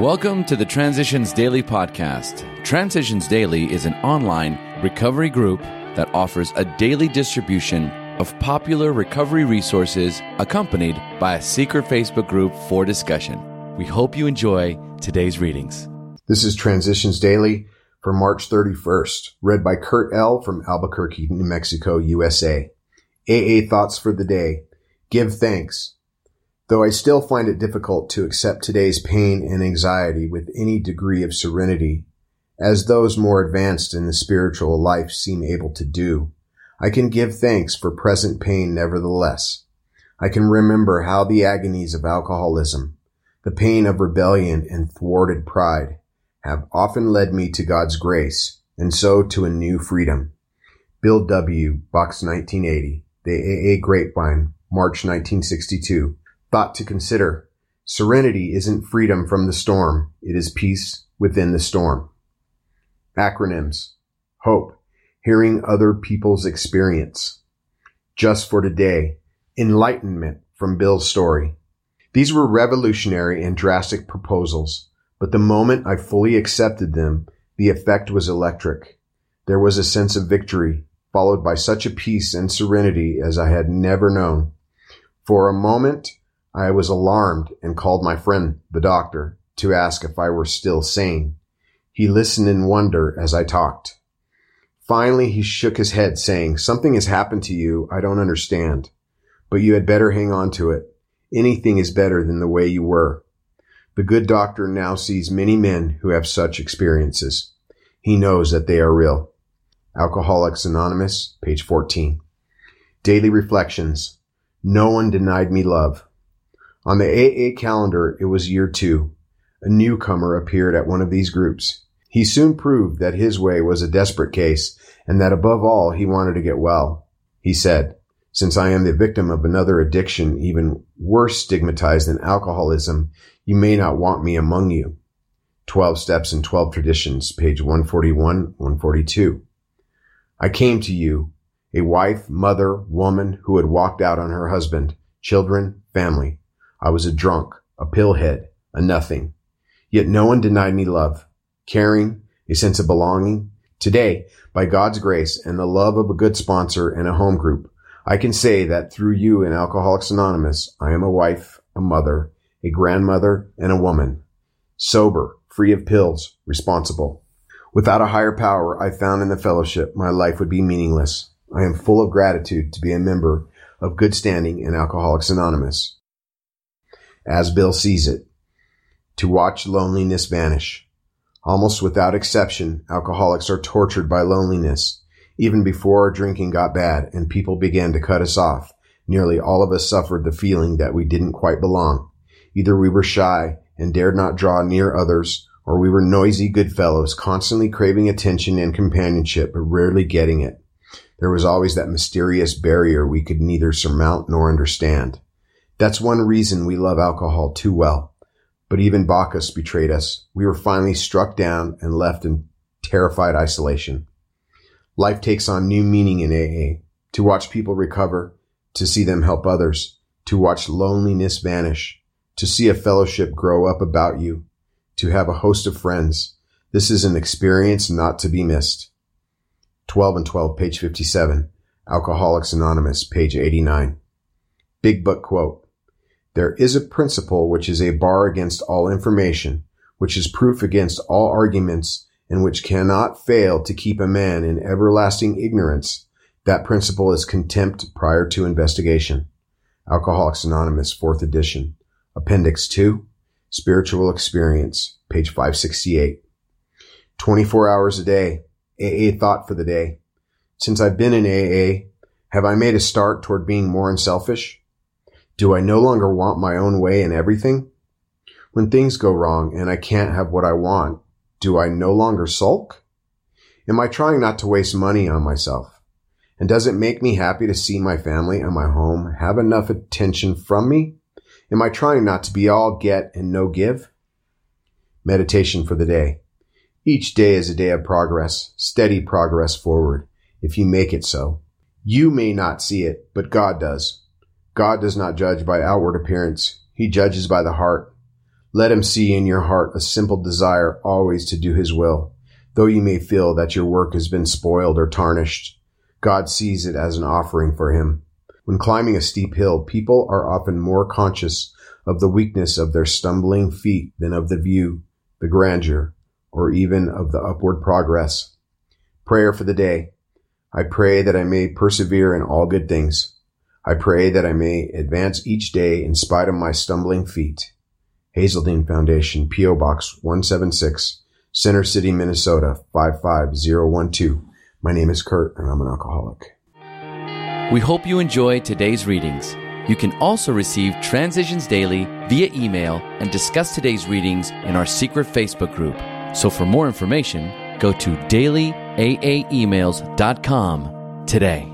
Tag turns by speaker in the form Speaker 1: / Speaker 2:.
Speaker 1: Welcome to the Transitions Daily podcast. Transitions Daily is an online recovery group that offers a daily distribution of popular recovery resources accompanied by a secret Facebook group for discussion. We hope you enjoy today's readings.
Speaker 2: This is Transitions Daily for March 31st, read by Kurt L. from Albuquerque, New Mexico, USA. AA Thoughts for the Day. Give thanks. Though I still find it difficult to accept today's pain and anxiety with any degree of serenity, as those more advanced in the spiritual life seem able to do, I can give thanks for present pain nevertheless. I can remember how the agonies of alcoholism, the pain of rebellion and thwarted pride have often led me to God's grace and so to a new freedom. Bill W., Box 1980, The AA Grapevine, March 1962 thought to consider. Serenity isn't freedom from the storm. It is peace within the storm. Acronyms. Hope. Hearing other people's experience. Just for today. Enlightenment from Bill's story. These were revolutionary and drastic proposals, but the moment I fully accepted them, the effect was electric. There was a sense of victory, followed by such a peace and serenity as I had never known. For a moment, I was alarmed and called my friend, the doctor, to ask if I were still sane. He listened in wonder as I talked. Finally, he shook his head, saying, Something has happened to you I don't understand, but you had better hang on to it. Anything is better than the way you were. The good doctor now sees many men who have such experiences. He knows that they are real. Alcoholics Anonymous, page 14. Daily Reflections. No one denied me love. On the AA calendar, it was year two. A newcomer appeared at one of these groups. He soon proved that his way was a desperate case and that above all, he wanted to get well. He said, since I am the victim of another addiction even worse stigmatized than alcoholism, you may not want me among you. 12 Steps and 12 Traditions, page 141, 142. I came to you, a wife, mother, woman who had walked out on her husband, children, family. I was a drunk, a pillhead, a nothing. Yet no one denied me love, caring, a sense of belonging. Today, by God's grace and the love of a good sponsor and a home group, I can say that through you in Alcoholics Anonymous, I am a wife, a mother, a grandmother, and a woman. Sober, free of pills, responsible. Without a higher power I found in the fellowship, my life would be meaningless. I am full of gratitude to be a member of good standing in Alcoholics Anonymous as Bill sees it, to watch loneliness vanish. Almost without exception, alcoholics are tortured by loneliness. Even before our drinking got bad and people began to cut us off, nearly all of us suffered the feeling that we didn't quite belong. Either we were shy and dared not draw near others, or we were noisy good fellows, constantly craving attention and companionship, but rarely getting it. There was always that mysterious barrier we could neither surmount nor understand. That's one reason we love alcohol too well. But even Bacchus betrayed us. We were finally struck down and left in terrified isolation. Life takes on new meaning in AA. To watch people recover, to see them help others, to watch loneliness vanish, to see a fellowship grow up about you, to have a host of friends. This is an experience not to be missed. 12 and 12, page 57. Alcoholics Anonymous, page 89. Big Book quote. There is a principle which is a bar against all information, which is proof against all arguments, and which cannot fail to keep a man in everlasting ignorance. That principle is contempt prior to investigation. Alcoholics Anonymous, 4th edition. Appendix 2, Spiritual Experience, page 568. 24 hours a day. AA thought for the day. Since I've been in AA, have I made a start toward being more unselfish? Do I no longer want my own way in everything? When things go wrong and I can't have what I want, do I no longer sulk? Am I trying not to waste money on myself? And does it make me happy to see my family and my home have enough attention from me? Am I trying not to be all get and no give? Meditation for the day. Each day is a day of progress, steady progress forward, if you make it so. You may not see it, but God does. God does not judge by outward appearance. He judges by the heart. Let him see in your heart a simple desire always to do his will, though you may feel that your work has been spoiled or tarnished. God sees it as an offering for him. When climbing a steep hill, people are often more conscious of the weakness of their stumbling feet than of the view, the grandeur, or even of the upward progress. Prayer for the day. I pray that I may persevere in all good things. I pray that I may advance each day in spite of my stumbling feet. Hazelden Foundation, P.O. Box 176, Center City, Minnesota 55012. My name is Kurt and I'm an alcoholic.
Speaker 1: We hope you enjoyed today's readings. You can also receive Transitions Daily via email and discuss today's readings in our secret Facebook group. So for more information, go to dailyaaemails.com today.